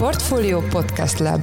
Portfolio Podcast Lab.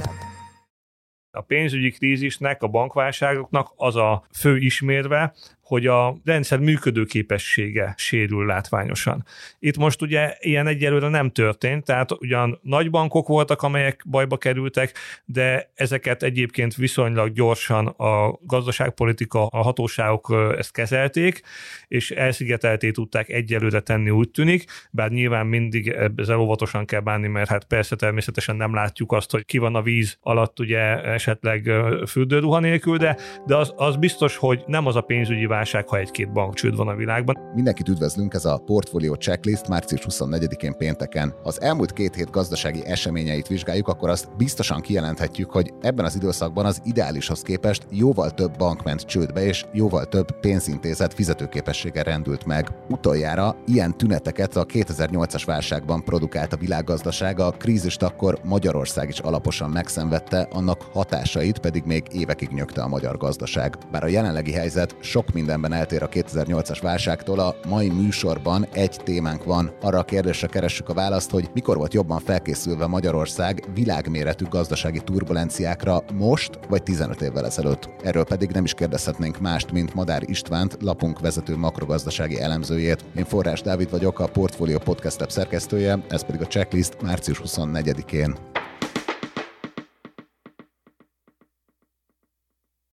A pénzügyi krízisnek, a bankválságoknak az a fő ismérve, hogy a rendszer működőképessége sérül látványosan. Itt most ugye ilyen egyelőre nem történt, tehát ugyan nagy bankok voltak, amelyek bajba kerültek, de ezeket egyébként viszonylag gyorsan a gazdaságpolitika, a hatóságok ezt kezelték, és elszigetelté tudták egyelőre tenni, úgy tűnik, bár nyilván mindig ezzel óvatosan kell bánni, mert hát persze természetesen nem látjuk azt, hogy ki van a víz alatt ugye esetleg fürdőruha nélkül, de, de az, az biztos, hogy nem az a pénzügyi válság, ha egy-két bankcsőd van a világban. Mindenkit üdvözlünk, ez a Portfolio Checklist március 24-én pénteken. Az elmúlt két hét gazdasági eseményeit vizsgáljuk, akkor azt biztosan kijelenthetjük, hogy ebben az időszakban az ideálishoz képest jóval több bank ment csődbe, és jóval több pénzintézet fizetőképessége rendült meg. Utoljára ilyen tüneteket a 2008-as válságban produkált a világgazdaság, a krízist akkor Magyarország is alaposan megszenvedte, annak hatásait pedig még évekig nyögte a magyar gazdaság. Bár a jelenlegi helyzet sok minden mindenben eltér a 2008-as válságtól, a mai műsorban egy témánk van. Arra a kérdésre keressük a választ, hogy mikor volt jobban felkészülve Magyarország világméretű gazdasági turbulenciákra most vagy 15 évvel ezelőtt. Erről pedig nem is kérdezhetnénk mást, mint Madár Istvánt, lapunk vezető makrogazdasági elemzőjét. Én Forrás Dávid vagyok, a Portfolio Podcast szerkesztője, ez pedig a checklist március 24-én.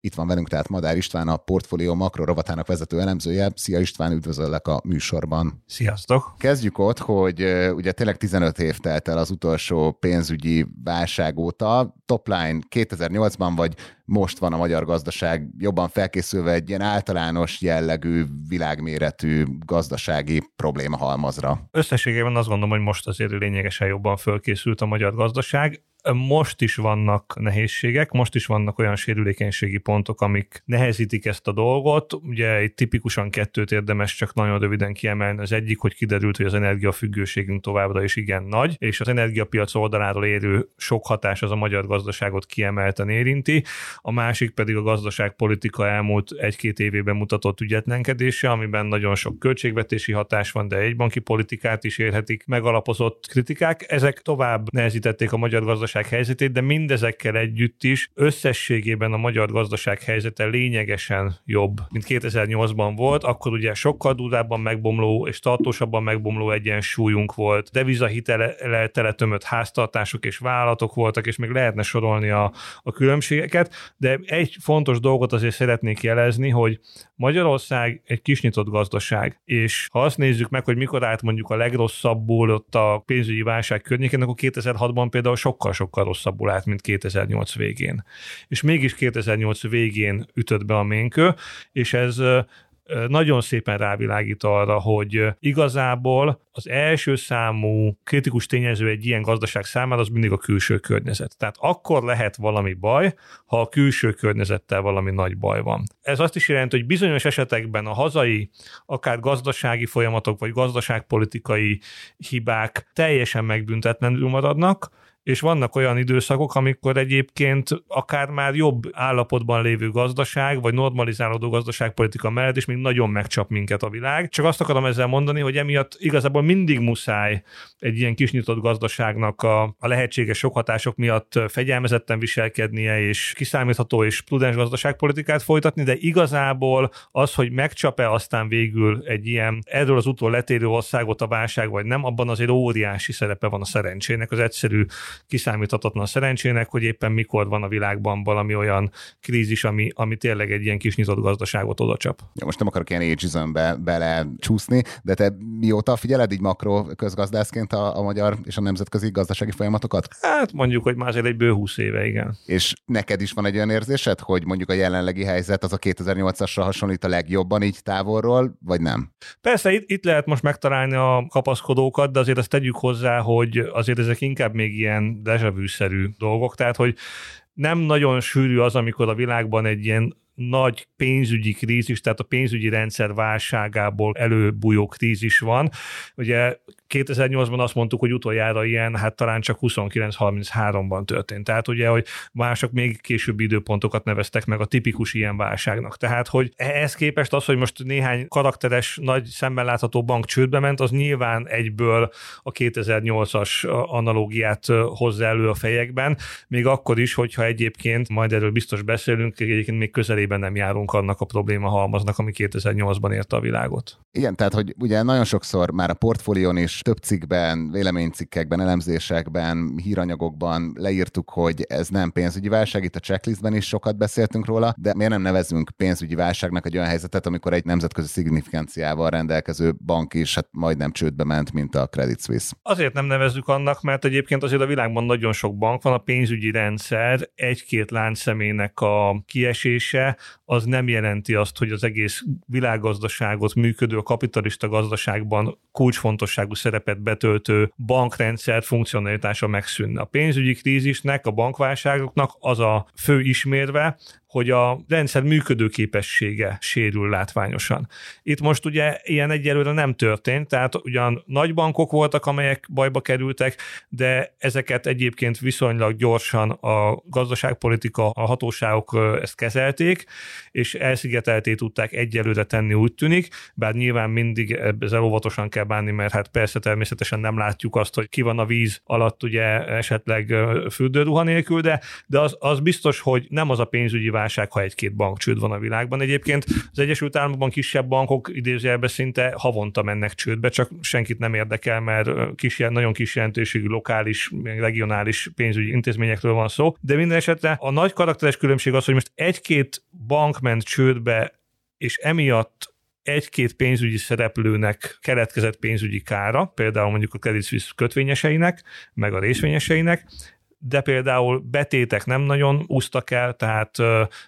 Itt van velünk tehát Madár István, a Portfólió makro rovatának vezető elemzője. Szia István, üdvözöllek a műsorban. Sziasztok! Kezdjük ott, hogy ugye tényleg 15 év telt el az utolsó pénzügyi válság óta. Topline 2008-ban vagy most van a magyar gazdaság jobban felkészülve egy ilyen általános jellegű, világméretű gazdasági probléma halmazra? Összességében azt gondolom, hogy most azért lényegesen jobban felkészült a magyar gazdaság. Most is vannak nehézségek, most is vannak olyan sérülékenységi pontok, amik nehezítik ezt a dolgot. Ugye itt tipikusan kettőt érdemes csak nagyon röviden kiemelni. Az egyik, hogy kiderült, hogy az energiafüggőségünk továbbra is igen nagy, és az energiapiac oldaláról érő sok hatás az a magyar gazdaságot kiemelten érinti. A másik pedig a gazdaságpolitika elmúlt egy-két évében mutatott ügyetlenkedése, amiben nagyon sok költségvetési hatás van, de egybanki politikát is érhetik megalapozott kritikák. Ezek tovább nehezítették a magyar gazdaság gazdaság helyzetét, de mindezekkel együtt is összességében a magyar gazdaság helyzete lényegesen jobb, mint 2008-ban volt, akkor ugye sokkal durvábban megbomló és tartósabban megbomló egyensúlyunk volt, devizahitele teletömött háztartások és vállalatok voltak, és még lehetne sorolni a, a különbségeket, de egy fontos dolgot azért szeretnék jelezni, hogy Magyarország egy kisnyitott gazdaság, és ha azt nézzük meg, hogy mikor állt mondjuk a legrosszabbul ott a pénzügyi válság környékén, akkor 2006-ban például sokkal sokkal rosszabbul állt, mint 2008 végén. És mégis 2008 végén ütött be a ménkő, és ez nagyon szépen rávilágít arra, hogy igazából az első számú kritikus tényező egy ilyen gazdaság számára az mindig a külső környezet. Tehát akkor lehet valami baj, ha a külső környezettel valami nagy baj van. Ez azt is jelenti, hogy bizonyos esetekben a hazai, akár gazdasági folyamatok, vagy gazdaságpolitikai hibák teljesen megbüntetlenül maradnak, és vannak olyan időszakok, amikor egyébként akár már jobb állapotban lévő gazdaság, vagy normalizálódó gazdaságpolitika mellett is még nagyon megcsap minket a világ. Csak azt akarom ezzel mondani, hogy emiatt igazából mindig muszáj egy ilyen kisnyitott gazdaságnak a, a lehetséges sok hatások miatt fegyelmezetten viselkednie, és kiszámítható és prudens gazdaságpolitikát folytatni, de igazából az, hogy megcsap-e aztán végül egy ilyen erről az útról letérő országot a válság, vagy nem, abban azért óriási szerepe van a szerencsének, az egyszerű kiszámíthatatlan szerencsének, hogy éppen mikor van a világban valami olyan krízis, ami, ami tényleg egy ilyen kis nyitott gazdaságot odacsap. Ja, most nem akarok ilyen ageismbe bele csúszni, de te mióta figyeled így makro közgazdászként a, a magyar és a nemzetközi gazdasági folyamatokat? Hát mondjuk, hogy már egy bő 20 éve, igen. És neked is van egy olyan érzésed, hogy mondjuk a jelenlegi helyzet az a 2008-asra hasonlít a legjobban így távolról, vagy nem? Persze, itt, itt lehet most megtalálni a kapaszkodókat, de azért azt tegyük hozzá, hogy azért ezek inkább még ilyen ilyen dejavű-szerű dolgok, tehát hogy nem nagyon sűrű az, amikor a világban egy ilyen nagy pénzügyi krízis, tehát a pénzügyi rendszer válságából előbújó krízis van. Ugye 2008-ban azt mondtuk, hogy utoljára ilyen, hát talán csak 29-33-ban történt. Tehát ugye, hogy mások még későbbi időpontokat neveztek meg a tipikus ilyen válságnak. Tehát, hogy ehhez képest az, hogy most néhány karakteres, nagy szemben látható bank csődbe ment, az nyilván egyből a 2008-as analógiát hozza elő a fejekben, még akkor is, hogyha egyébként, majd erről biztos beszélünk, egyébként még közelében nem járunk annak a probléma halmaznak, ami 2008-ban érte a világot. Igen, tehát hogy ugye nagyon sokszor már a portfólión is több cikkben, véleménycikkekben, elemzésekben, híranyagokban leírtuk, hogy ez nem pénzügyi válság, itt a checklistben is sokat beszéltünk róla, de miért nem nevezünk pénzügyi válságnak egy olyan helyzetet, amikor egy nemzetközi szignifikánciával rendelkező bank is hát majdnem csődbe ment, mint a Credit Suisse. Azért nem nevezzük annak, mert egyébként azért a világban nagyon sok bank van, a pénzügyi rendszer egy-két láncszemének a kiesése az nem jelenti azt, hogy az egész világgazdaságot működő, kapitalista gazdaságban kulcsfontosságú szerepet betöltő bankrendszer funkcionalitása megszűnne. A pénzügyi krízisnek, a bankválságoknak az a fő ismérve, hogy a rendszer működőképessége sérül látványosan. Itt most ugye ilyen egyelőre nem történt, tehát ugyan nagy bankok voltak, amelyek bajba kerültek, de ezeket egyébként viszonylag gyorsan a gazdaságpolitika, a hatóságok ezt kezelték, és elszigetelté tudták egyelőre tenni, úgy tűnik, bár nyilván mindig ezzel óvatosan kell bánni, mert hát persze természetesen nem látjuk azt, hogy ki van a víz alatt ugye esetleg fürdőruha nélkül, de, de az, az biztos, hogy nem az a pénzügyi válság, ha egy-két bankcsőd van a világban. Egyébként az Egyesült Államokban kisebb bankok idézőjelben szinte havonta mennek csődbe, csak senkit nem érdekel, mert kis, nagyon kis jelentőségű lokális, regionális pénzügyi intézményekről van szó. De minden esetre a nagy karakteres különbség az, hogy most egy-két bank ment csődbe, és emiatt egy-két pénzügyi szereplőnek keletkezett pénzügyi kára, például mondjuk a Credit Suisse kötvényeseinek, meg a részvényeseinek, de például betétek nem nagyon úsztak el, tehát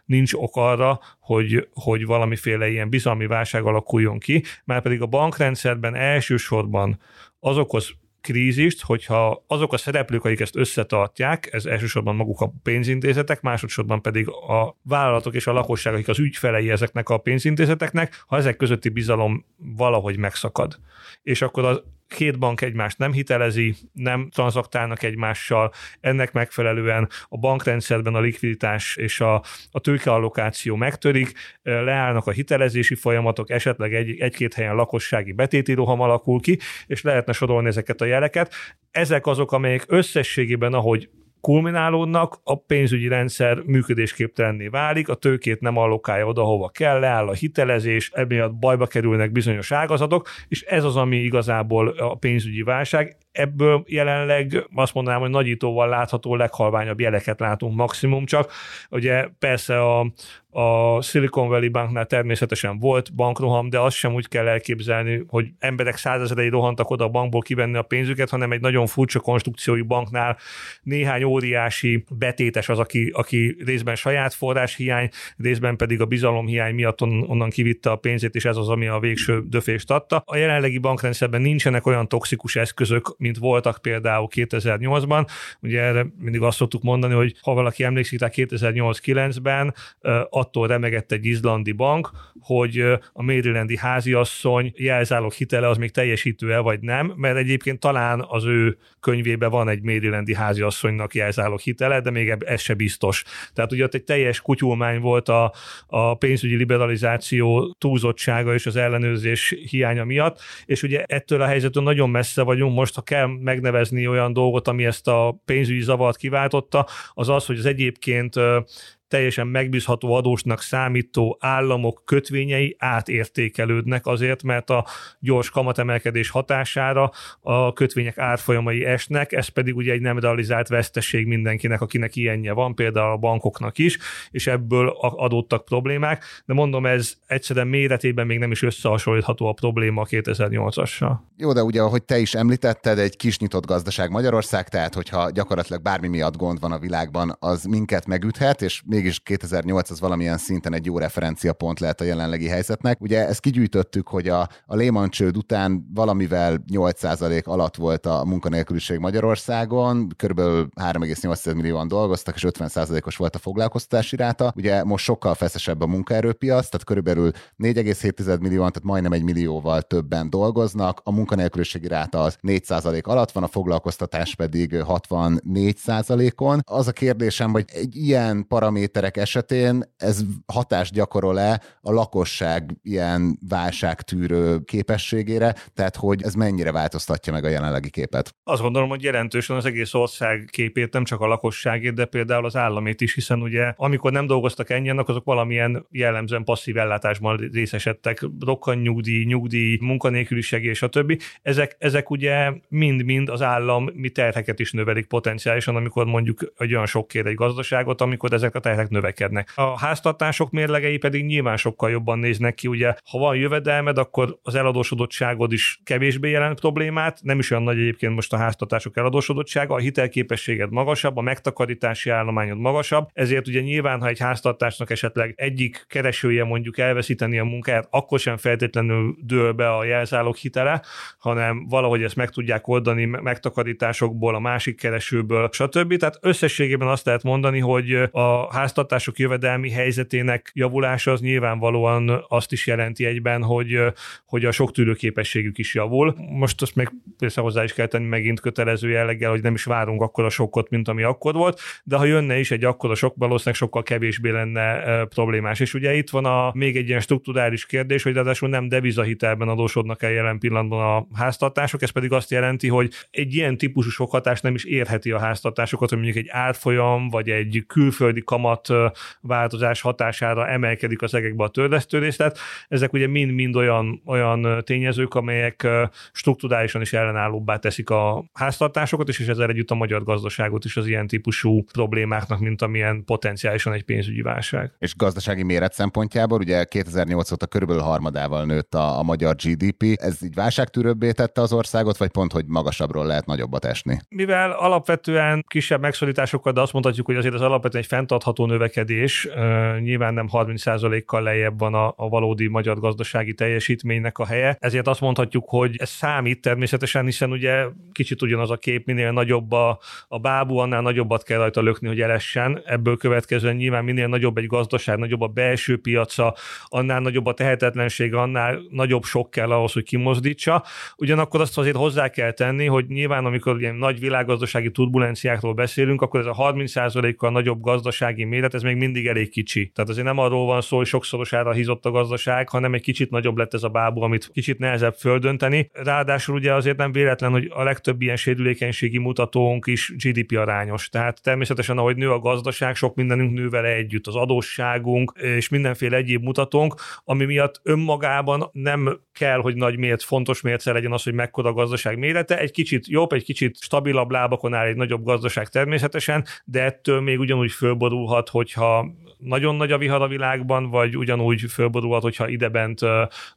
nincs ok arra, hogy, hogy valamiféle ilyen bizalmi válság alakuljon ki, már pedig a bankrendszerben elsősorban azokhoz krízist, hogyha azok a szereplők, akik ezt összetartják, ez elsősorban maguk a pénzintézetek, másodszorban pedig a vállalatok és a lakosság, akik az ügyfelei ezeknek a pénzintézeteknek, ha ezek közötti bizalom valahogy megszakad. És akkor az két bank egymást nem hitelezi, nem tranzaktálnak egymással, ennek megfelelően a bankrendszerben a likviditás és a, a tőkeallokáció megtörik, leállnak a hitelezési folyamatok, esetleg egy, egy-két helyen lakossági betéti roham alakul ki, és lehetne sorolni ezeket a jeleket. Ezek azok, amelyek összességében, ahogy kulminálódnak, a pénzügyi rendszer működésképtelenné válik, a tőkét nem allokálja oda, hova kell, leáll a hitelezés, emiatt bajba kerülnek bizonyos ágazatok, és ez az, ami igazából a pénzügyi válság. Ebből jelenleg azt mondanám, hogy nagyítóval látható leghalványabb jeleket látunk maximum csak. Ugye persze a, a Silicon Valley Banknál természetesen volt bankroham, de azt sem úgy kell elképzelni, hogy emberek százezerei rohantak oda a bankból kivenni a pénzüket, hanem egy nagyon furcsa konstrukciói banknál néhány óriási betétes az, aki, aki részben saját forrás hiány, részben pedig a bizalom hiány miatt on, onnan kivitte a pénzét, és ez az, ami a végső döfést adta. A jelenlegi bankrendszerben nincsenek olyan toxikus eszközök, mint voltak például 2008-ban. Ugye erre mindig azt szoktuk mondani, hogy ha valaki emlékszik rá 2008-9-ben, attól remegett egy izlandi bank, hogy a Marylandi háziasszony jelzálog hitele az még teljesítő-e vagy nem, mert egyébként talán az ő könyvében van egy Marylandi háziasszonynak jelzálog hitele, de még ez se biztos. Tehát ugye ott egy teljes kutyulmány volt a, a pénzügyi liberalizáció túlzottsága és az ellenőrzés hiánya miatt, és ugye ettől a helyzetől nagyon messze vagyunk. Most, ha kell megnevezni olyan dolgot, ami ezt a pénzügyi zavart kiváltotta, az az, hogy az egyébként teljesen megbízható adósnak számító államok kötvényei átértékelődnek azért, mert a gyors kamatemelkedés hatására a kötvények árfolyamai esnek, ez pedig ugye egy nem realizált veszteség mindenkinek, akinek ilyenje van, például a bankoknak is, és ebből adódtak problémák, de mondom, ez egyszerűen méretében még nem is összehasonlítható a probléma a 2008-assal. Jó, de ugye, ahogy te is említetted, egy kis nyitott gazdaság Magyarország, tehát hogyha gyakorlatilag bármi miatt gond van a világban, az minket megüthet, és mégis 2008 az valamilyen szinten egy jó referenciapont lehet a jelenlegi helyzetnek. Ugye ezt kigyűjtöttük, hogy a, a Lehman csőd után valamivel 8% alatt volt a munkanélküliség Magyarországon, kb. 3,8 millióan dolgoztak, és 50%-os volt a foglalkoztatási ráta. Ugye most sokkal feszesebb a munkaerőpiac, tehát körülbelül 4,7 millióan, tehát majdnem egy millióval többen dolgoznak, a munkanélküliségi ráta az 4% alatt van, a foglalkoztatás pedig 64%-on. Az a kérdésem, hogy egy ilyen paraméterek esetén ez hatást gyakorol-e a lakosság ilyen válságtűrő képességére, tehát hogy ez mennyire változtatja meg a jelenlegi képet? Azt gondolom, hogy jelentősen az egész ország képét, nem csak a lakosságét, de például az államét is, hiszen ugye amikor nem dolgoztak ennyien, azok valamilyen jellemzően passzív ellátásban részesedtek, rokkan nyugdíj, nyugdíj, és a többi. Ezek, ezek ugye mind-mind az állam mi terheket is növelik potenciálisan, amikor mondjuk egy olyan sok kér egy gazdaságot, amikor ezek a terhek növekednek. A háztartások mérlegei pedig nyilván sokkal jobban néznek ki, ugye ha van jövedelmed, akkor az eladósodottságod is kevésbé jelent problémát, nem is olyan nagy egyébként most a háztartások eladósodottsága, a hitelképességed magasabb, a megtakarítási állományod magasabb, ezért ugye nyilván, ha egy háztartásnak esetleg egyik keresője mondjuk elveszíteni a munkáját, akkor sem feltétlenül dől be a jelzálog hitele, hanem valahogy ezt meg tudják oldani megtakarításokból, a másik keresőből, stb. Tehát összességében azt lehet mondani, hogy a háztartások jövedelmi helyzetének javulása az nyilvánvalóan azt is jelenti egyben, hogy, hogy a sok tűrőképességük is javul. Most azt még persze hozzá is kell tenni megint kötelező jelleggel, hogy nem is várunk akkor a sokkot, mint ami akkor volt, de ha jönne is egy akkora sok, valószínűleg sokkal kevésbé lenne problémás. És ugye itt van a, még egy ilyen strukturális kérdés, hogy ráadásul nem devizahitelben adósodnak el jelen pillanatban a háztartások, ez pedig azt jelenti, hogy egy ilyen típusú sokhatás nem is érheti a háztartásokat, hogy mondjuk egy átfolyam vagy egy külföldi kamat változás hatására emelkedik az egekbe a törlesztődés. Tehát ezek ugye mind-mind olyan, olyan tényezők, amelyek strukturálisan is ellenállóbbá teszik a háztartásokat, és, és ezzel együtt a magyar gazdaságot is az ilyen típusú problémáknak, mint amilyen potenciálisan egy pénzügyi válság. És gazdasági méret szempontjából ugye 2008 óta körülbelül harmadával nőtt a, a magyar GDP. Ez így válságtűrőbbé tette az országot, vagy pont, hogy magasabbról lehet nagyobbat esni? Mivel alapvetően kisebb megszorításokkal, de azt mondhatjuk, hogy azért az alapvetően egy fenntartható növekedés, nyilván nem 30%-kal lejjebb van a, a valódi magyar gazdasági teljesítménynek a helye, ezért azt mondhatjuk, hogy ez számít természetesen, hiszen ugye kicsit ugyanaz a kép, minél nagyobb a, a bábú, annál nagyobbat kell rajta lökni, hogy elessen. Ebből következően nyilván minél nagyobb egy gazdaság, nagyobb a belső piaca, annál nagyobb a tehetetlenség, annál nagyobb sok kell ahhoz, hogy kimozdítsa. Ugyanakkor azt azért hozzá kell tenni, hogy nyilván amikor ilyen nagy világgazdasági turbulenciákról beszélünk, akkor ez a 30%-kal nagyobb gazdasági méret, ez még mindig elég kicsi. Tehát azért nem arról van szó, hogy sokszorosára hízott a gazdaság, hanem egy kicsit nagyobb lett ez a bábú, amit kicsit nehezebb földönteni. Ráadásul ugye azért nem véletlen, hogy a legtöbb ilyen sérülékenységi mutatónk is GDP arányos. Tehát természetesen, ahogy nő a gazdaság, sok mindenünk nő vele együtt, az adósságunk és mindenféle egyéb mutatónk, ami miatt önmagában nem kell, hogy nagy mért, fontos mérce legyen az, hogy mekkora a gazdaság mérete. Egy kicsit jobb, egy kicsit stabilabb lábakon áll egy nagyobb gazdaság természetesen, de ettől még ugyanúgy fölborulhat, hogyha nagyon nagy a vihar a világban, vagy ugyanúgy fölborulhat, hogyha idebent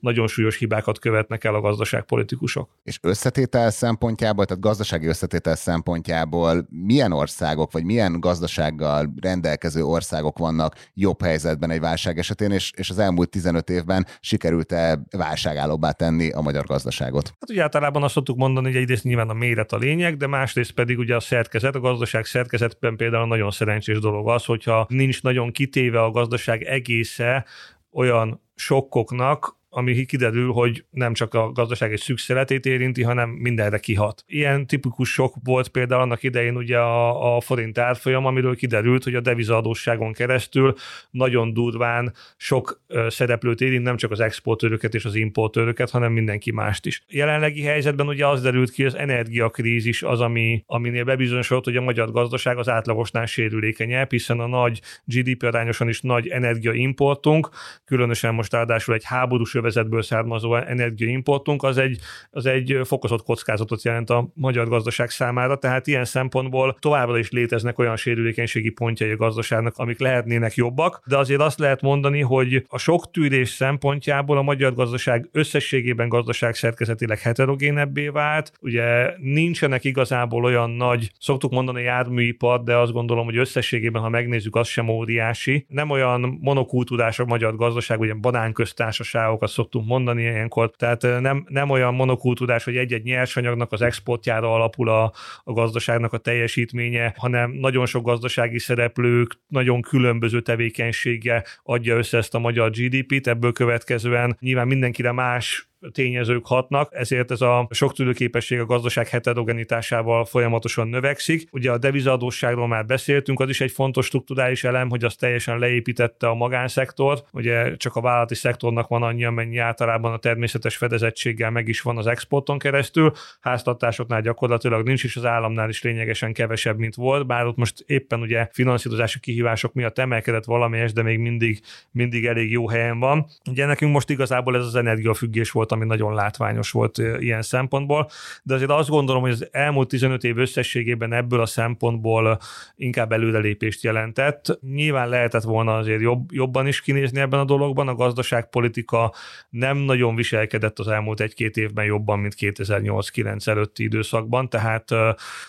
nagyon súlyos hibákat követnek el a gazdaságpolitikusok. És összetétel szempontjából, tehát gazdasági összetétel szempontjából milyen országok, vagy milyen gazdasággal rendelkező országok vannak jobb helyzetben egy válság esetén, és, és az elmúlt 15 évben sikerült-e válságállóbbá tenni a magyar gazdaságot? Hát ugye általában azt szoktuk mondani, hogy egyrészt nyilván a méret a lényeg, de másrészt pedig ugye a szerkezet, a gazdaság szerkezetben például nagyon szerencsés dolog az, hogyha nincs nagyon kitéve a gazdaság egésze olyan sokkoknak, ami kiderül, hogy nem csak a gazdaság egy szükszeretét érinti, hanem mindenre kihat. Ilyen tipikus sok volt például annak idején ugye a, a forint árfolyam, amiről kiderült, hogy a devizaadósságon keresztül nagyon durván sok szereplőt érint, nem csak az exportőröket és az importőröket, hanem mindenki mást is. Jelenlegi helyzetben ugye az derült ki, hogy az energiakrízis az, ami, aminél bebizonyosodott, hogy a magyar gazdaság az átlagosnál sérülékenyebb, hiszen a nagy GDP arányosan is nagy energiaimportunk, különösen most most ráadásul egy háborús övezetből származó energiaimportunk, az egy, az egy fokozott kockázatot jelent a magyar gazdaság számára, tehát ilyen szempontból továbbra is léteznek olyan sérülékenységi pontjai a gazdaságnak, amik lehetnének jobbak, de azért azt lehet mondani, hogy a sok tűrés szempontjából a magyar gazdaság összességében gazdaság szerkezetileg heterogénebbé vált. Ugye nincsenek igazából olyan nagy, szoktuk mondani járműipar, de azt gondolom, hogy összességében, ha megnézzük, az sem óriási. Nem olyan monokultúrás a magyar gazdaság, ugye banánköztársaságokat szoktunk mondani ilyenkor, tehát nem, nem olyan monokultúrás, hogy egy-egy nyersanyagnak az exportjára alapul a, a gazdaságnak a teljesítménye, hanem nagyon sok gazdasági szereplők nagyon különböző tevékenysége adja össze ezt a magyar GDP-t, ebből következően nyilván mindenkire más tényezők hatnak, ezért ez a sok tűrőképesség a gazdaság heterogenitásával folyamatosan növekszik. Ugye a devizadósságról már beszéltünk, az is egy fontos strukturális elem, hogy az teljesen leépítette a magánszektor. Ugye csak a vállalati szektornak van annyi, amennyi általában a természetes fedezettséggel meg is van az exporton keresztül. Háztartásoknál gyakorlatilag nincs, és az államnál is lényegesen kevesebb, mint volt, bár ott most éppen ugye finanszírozási kihívások miatt emelkedett valamelyes, de még mindig, mindig elég jó helyen van. Ugye nekünk most igazából ez az energiafüggés volt volt, ami nagyon látványos volt ilyen szempontból, de azért azt gondolom, hogy az elmúlt 15 év összességében ebből a szempontból inkább előrelépést jelentett. Nyilván lehetett volna azért jobb, jobban is kinézni ebben a dologban, a gazdaságpolitika nem nagyon viselkedett az elmúlt egy-két évben jobban, mint 2008-9 előtti időszakban, tehát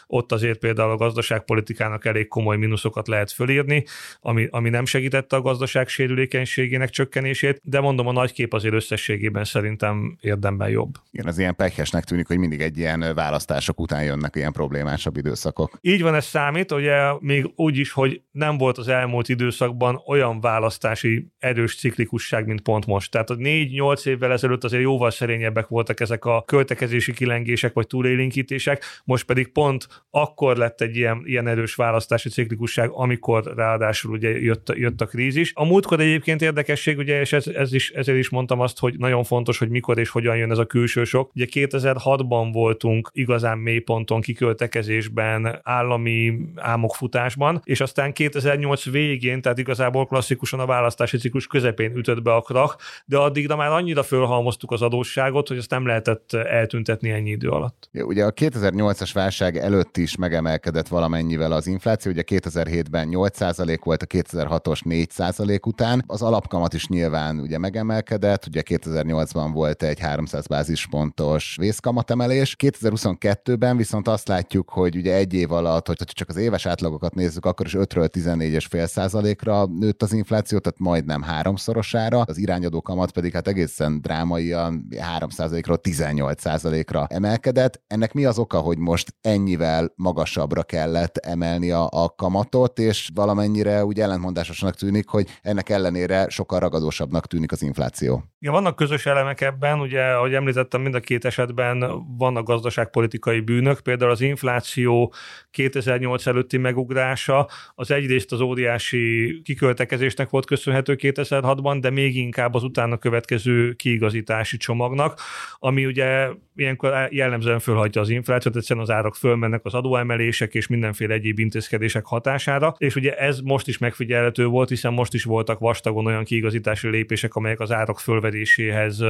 ott azért például a gazdaságpolitikának elég komoly mínuszokat lehet fölírni, ami, ami nem segítette a gazdaság sérülékenységének csökkenését, de mondom, a nagy kép azért összességében szerintem érdemben jobb. Igen, az ilyen pekesnek tűnik, hogy mindig egy ilyen választások után jönnek ilyen problémásabb időszakok. Így van, ez számít, ugye még úgy is, hogy nem volt az elmúlt időszakban olyan választási erős ciklikusság, mint pont most. Tehát a négy-nyolc évvel ezelőtt azért jóval szerényebbek voltak ezek a költekezési kilengések vagy túlélinkítések, most pedig pont akkor lett egy ilyen, ilyen erős választási ciklikusság, amikor ráadásul ugye jött, jött a krízis. A múltkor egyébként érdekesség, ugye, és ez, ez is, ezért is mondtam azt, hogy nagyon fontos, hogy mikor és hogyan jön ez a külső sok. Ugye 2006-ban voltunk igazán mélyponton kiköltekezésben, állami álmokfutásban, és aztán 2008 végén, tehát igazából klasszikusan a választási ciklus közepén ütött be a krach, de addigra már annyira fölhalmoztuk az adósságot, hogy azt nem lehetett eltüntetni ennyi idő alatt. Ja, ugye a 2008-as válság előtt is megemelkedett valamennyivel az infláció, ugye 2007-ben 8% volt, a 2006-os 4% után. Az alapkamat is nyilván ugye megemelkedett, ugye 2008-ban volt egy 300 bázispontos vészkamatemelés. 2022-ben viszont azt látjuk, hogy ugye egy év alatt, hogy csak az éves átlagokat nézzük, akkor is 5-ről 14,5 százalékra nőtt az infláció, tehát majdnem háromszorosára. Az irányadó kamat pedig hát egészen drámaian 3 százalékról 18 százalékra emelkedett. Ennek mi az oka, hogy most ennyivel magasabbra kellett emelni a, a kamatot, és valamennyire úgy ellentmondásosnak tűnik, hogy ennek ellenére sokkal ragadósabbnak tűnik az infláció. Ja, vannak közös elemek ebben, ugye, ahogy említettem, mind a két esetben vannak gazdaságpolitikai bűnök, például az infláció 2008 előtti megugrása, az egyrészt az óriási kiköltekezésnek volt köszönhető 2006-ban, de még inkább az utána következő kiigazítási csomagnak, ami ugye ilyenkor jellemzően fölhagyja az inflációt, egyszerűen az árak fölmennek az adóemelések és mindenféle egyéb intézkedések hatására, és ugye ez most is megfigyelhető volt, hiszen most is voltak vastagon olyan kiigazítási lépések, amelyek az árak fölvedéséhez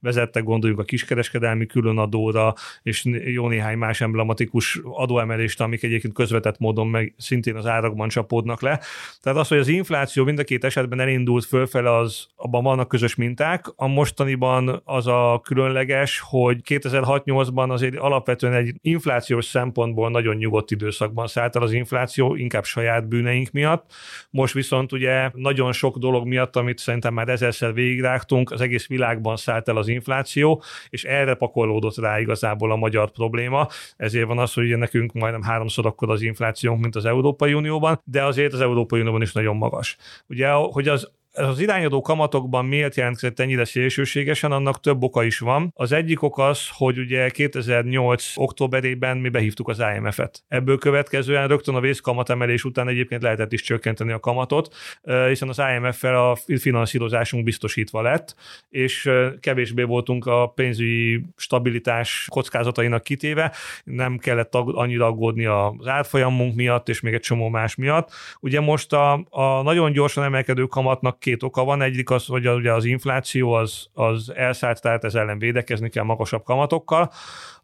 vezettek, gondoljunk a kiskereskedelmi különadóra, és jó néhány más emblematikus adóemelést, amik egyébként közvetett módon meg szintén az árakban csapódnak le. Tehát az, hogy az infláció mind a két esetben elindult fölfele, az abban vannak közös minták. A mostaniban az a különleges, hogy 2006-8-ban azért alapvetően egy inflációs szempontból nagyon nyugodt időszakban szállt el az infláció, inkább saját bűneink miatt. Most viszont ugye nagyon sok dolog miatt, amit szerintem már ezerszer végigrágtunk, az egész világban szállt el az infláció, és erre pakolódott rá igazából a magyar probléma. Ezért van az, hogy nekünk majdnem háromszor akkor az inflációnk, mint az Európai Unióban, de azért az Európai Unióban is nagyon magas. Ugye, hogy az ez az irányadó kamatokban miért jelentkezett ennyire szélsőségesen, annak több oka is van. Az egyik ok az, hogy ugye 2008. októberében mi behívtuk az IMF-et. Ebből következően rögtön a vészkamatemelés után egyébként lehetett is csökkenteni a kamatot, hiszen az IMF-fel a finanszírozásunk biztosítva lett, és kevésbé voltunk a pénzügyi stabilitás kockázatainak kitéve, nem kellett annyira aggódni az árfolyamunk miatt, és még egy csomó más miatt. Ugye most a, a nagyon gyorsan emelkedő kamatnak két oka van. Egyik az, hogy ugye az infláció az, az elszállt, tehát ez ellen védekezni kell magasabb kamatokkal.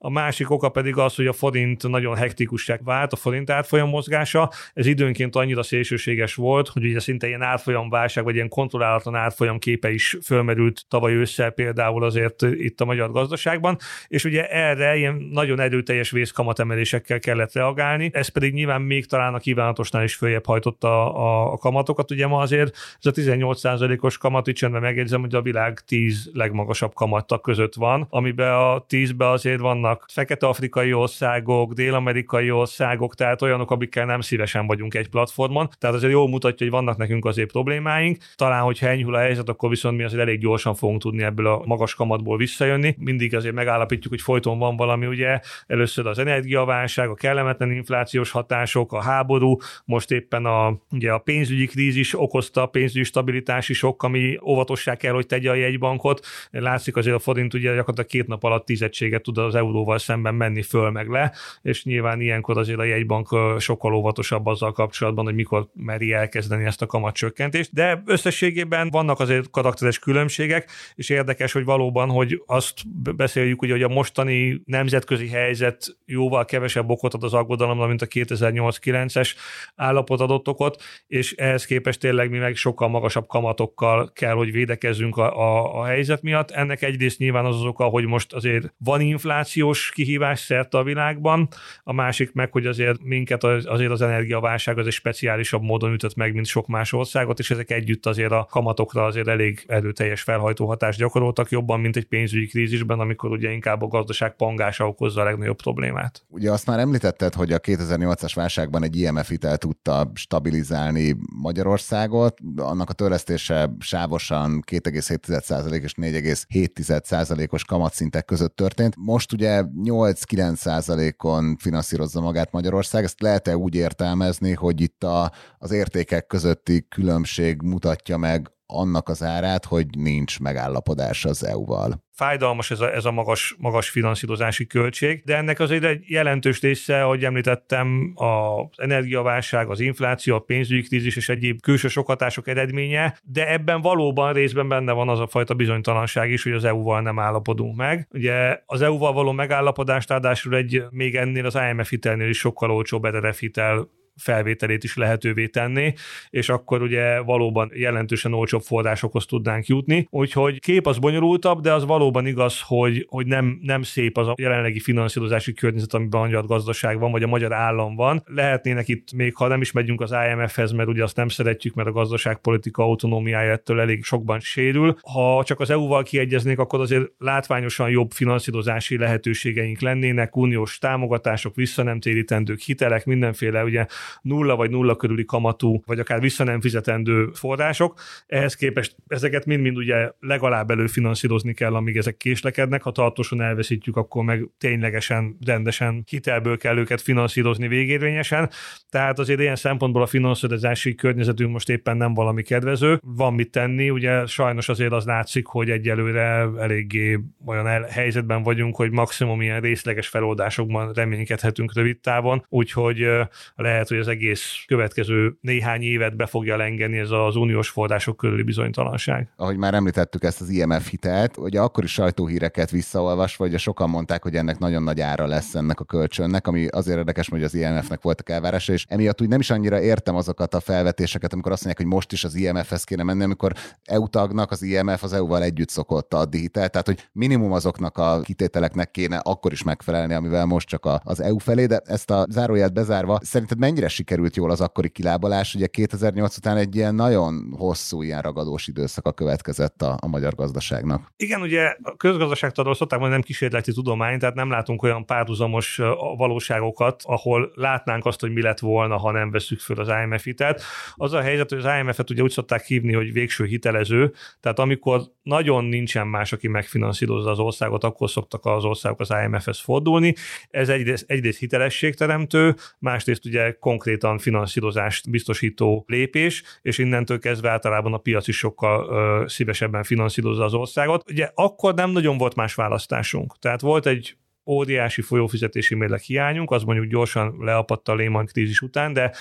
A másik oka pedig az, hogy a forint nagyon hektikussá vált, a forint átfolyam mozgása. Ez időnként annyira szélsőséges volt, hogy ugye szinte ilyen átfolyamválság, vagy ilyen kontrollálatlan átfolyam képe is fölmerült tavaly ősszel például azért itt a magyar gazdaságban, és ugye erre ilyen nagyon erőteljes vészkamatemelésekkel kellett reagálni, ez pedig nyilván még talán a kívánatosnál is följebb hajtotta a, a kamatokat. Ugye ma azért ez a 18%-os kamat, itt csendben megjegyzem, hogy a világ 10 legmagasabb kamatta között van, amiben a 10-ben azért vannak fekete-afrikai országok, dél-amerikai országok, tehát olyanok, amikkel nem szívesen vagyunk egy platformon. Tehát azért jól mutatja, hogy vannak nekünk azért problémáink. Talán, hogyha enyhül a helyzet, akkor viszont mi azért elég gyorsan fogunk tudni ebből a magas kamatból visszajönni. Mindig azért megállapítjuk, hogy folyton van valami, ugye először az energiaválság, a kellemetlen inflációs hatások, a háború, most éppen a, ugye a pénzügyi krízis okozta a pénzügyi stabilitási sok, ami óvatosság kell, hogy tegye a jegybankot. Látszik azért a forint ugye gyakorlatilag két nap alatt tízettséget tud az euró euróval szemben menni föl meg le, és nyilván ilyenkor azért a jegybank sokkal óvatosabb azzal kapcsolatban, hogy mikor meri elkezdeni ezt a kamatcsökkentést, de összességében vannak azért karakteres különbségek, és érdekes, hogy valóban, hogy azt beszéljük, ugye, hogy a mostani nemzetközi helyzet jóval kevesebb okot ad az aggodalomra, mint a 2008-9-es állapot adott okot, és ehhez képest tényleg mi meg sokkal magasabb kamatokkal kell, hogy védekezzünk a, a, a helyzet miatt. Ennek egyrészt nyilván az az oka, hogy most azért van infláció, inflációs kihívás szerte a világban, a másik meg, hogy azért minket azért az energiaválság az egy speciálisabb módon ütött meg, mint sok más országot, és ezek együtt azért a kamatokra azért elég erőteljes felhajtó hatást gyakoroltak jobban, mint egy pénzügyi krízisben, amikor ugye inkább a gazdaság pangása okozza a legnagyobb problémát. Ugye azt már említetted, hogy a 2008-as válságban egy IMF hitel tudta stabilizálni Magyarországot, annak a törlesztése sávosan 2,7% és 4,7%-os kamatszintek között történt. Most ugye 8-9 százalékon finanszírozza magát Magyarország. Ezt lehet-e úgy értelmezni, hogy itt a, az értékek közötti különbség mutatja meg annak az árát, hogy nincs megállapodás az EU-val. Fájdalmas ez a, ez a magas, magas finanszírozási költség, de ennek azért egy jelentős része, ahogy említettem, az energiaválság, az infláció, a pénzügyi krízis és egyéb külső sokatások eredménye, de ebben valóban részben benne van az a fajta bizonytalanság is, hogy az EU-val nem állapodunk meg. Ugye az EU-val való megállapodást ráadásul egy még ennél az IMF hitelnél is sokkal olcsóbb EDRF hitel felvételét is lehetővé tenni, és akkor ugye valóban jelentősen olcsóbb forrásokhoz tudnánk jutni. Úgyhogy kép az bonyolultabb, de az valóban igaz, hogy, hogy nem, nem szép az a jelenlegi finanszírozási környezet, amiben a magyar gazdaság van, vagy a magyar állam van. Lehetnének itt még, ha nem is megyünk az IMF-hez, mert ugye azt nem szeretjük, mert a gazdaságpolitika autonómiája ettől elég sokban sérül. Ha csak az EU-val kiegyeznék, akkor azért látványosan jobb finanszírozási lehetőségeink lennének, uniós támogatások, visszanemtérítendők, hitelek, mindenféle ugye nulla vagy nulla körüli kamatú, vagy akár vissza nem fizetendő források. Ehhez képest ezeket mind-mind ugye legalább előfinanszírozni kell, amíg ezek késlekednek. Ha tartósan elveszítjük, akkor meg ténylegesen, rendesen hitelből kell őket finanszírozni végérvényesen. Tehát azért ilyen szempontból a finanszírozási környezetünk most éppen nem valami kedvező. Van mit tenni, ugye sajnos azért az látszik, hogy egyelőre eléggé olyan el, helyzetben vagyunk, hogy maximum ilyen részleges feloldásokban reménykedhetünk rövid távon, úgyhogy lehet, hogy az egész következő néhány évet be fogja lengeni ez az uniós források körüli bizonytalanság. Ahogy már említettük ezt az IMF hitelt, ugye akkor is sajtóhíreket visszaolvasva, hogy sokan mondták, hogy ennek nagyon nagy ára lesz ennek a kölcsönnek, ami azért érdekes, hogy az IMF-nek voltak elvárása, és emiatt úgy nem is annyira értem azokat a felvetéseket, amikor azt mondják, hogy most is az IMF-hez kéne menni, amikor EU tagnak az IMF az EU-val együtt szokott adni hitelt, tehát hogy minimum azoknak a kitételeknek kéne akkor is megfelelni, amivel most csak az EU felé, de ezt a záróját bezárva, szerinted mennyire sikerült jól az akkori kilábalás. Ugye 2008 után egy ilyen nagyon hosszú, ilyen ragadós időszaka következett a, a magyar gazdaságnak. Igen, ugye a közgazdaságtanról szokták hogy nem kísérleti tudomány, tehát nem látunk olyan párhuzamos valóságokat, ahol látnánk azt, hogy mi lett volna, ha nem veszük föl az IMF hitelt. Az a helyzet, hogy az IMF-et ugye úgy szokták hívni, hogy végső hitelező, tehát amikor nagyon nincsen más, aki megfinanszírozza az országot, akkor szoktak az országok az IMF-hez fordulni. Ez egyrészt, egyrészt hitelességteremtő, másrészt ugye konkrétan finanszírozást biztosító lépés, és innentől kezdve általában a piac is sokkal ö, szívesebben finanszírozza az országot. Ugye akkor nem nagyon volt más választásunk. Tehát volt egy óriási folyófizetési mérleg hiányunk, az mondjuk gyorsan leapadt a Lehman krízis után, de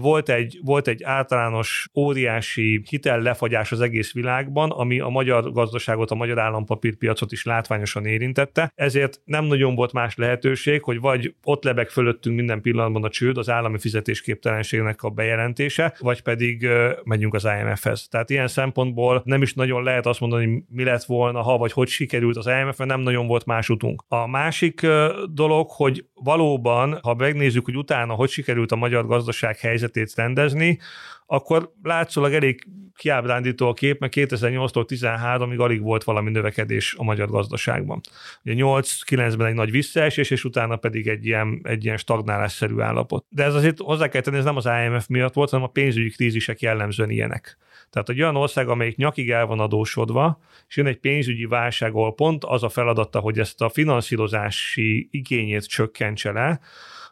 volt egy, volt egy általános óriási hitel lefagyás az egész világban, ami a magyar gazdaságot, a magyar állampapírpiacot is látványosan érintette, ezért nem nagyon volt más lehetőség, hogy vagy ott lebeg fölöttünk minden pillanatban a csőd, az állami fizetésképtelenségnek a bejelentése, vagy pedig megyünk az IMF-hez. Tehát ilyen szempontból nem is nagyon lehet azt mondani, mi lett volna, ha vagy hogy sikerült az IMF, mert nem nagyon volt más utunk. A másik dolog, hogy valóban, ha megnézzük, hogy utána hogy sikerült a magyar gazdaság helyzetét rendezni, akkor látszólag elég kiábrándító a kép, mert 2008-tól 13-ig alig volt valami növekedés a magyar gazdaságban. Ugye 8-9-ben egy nagy visszaesés, és utána pedig egy ilyen, egy ilyen stagnálásszerű állapot. De ez azért hozzá kell tenni, ez nem az IMF miatt volt, hanem a pénzügyi krízisek jellemzően ilyenek. Tehát egy olyan ország, amelyik nyakig el van adósodva, és jön egy pénzügyi válság, ahol pont az a feladata, hogy ezt a finanszírozási igényét csökkentse le,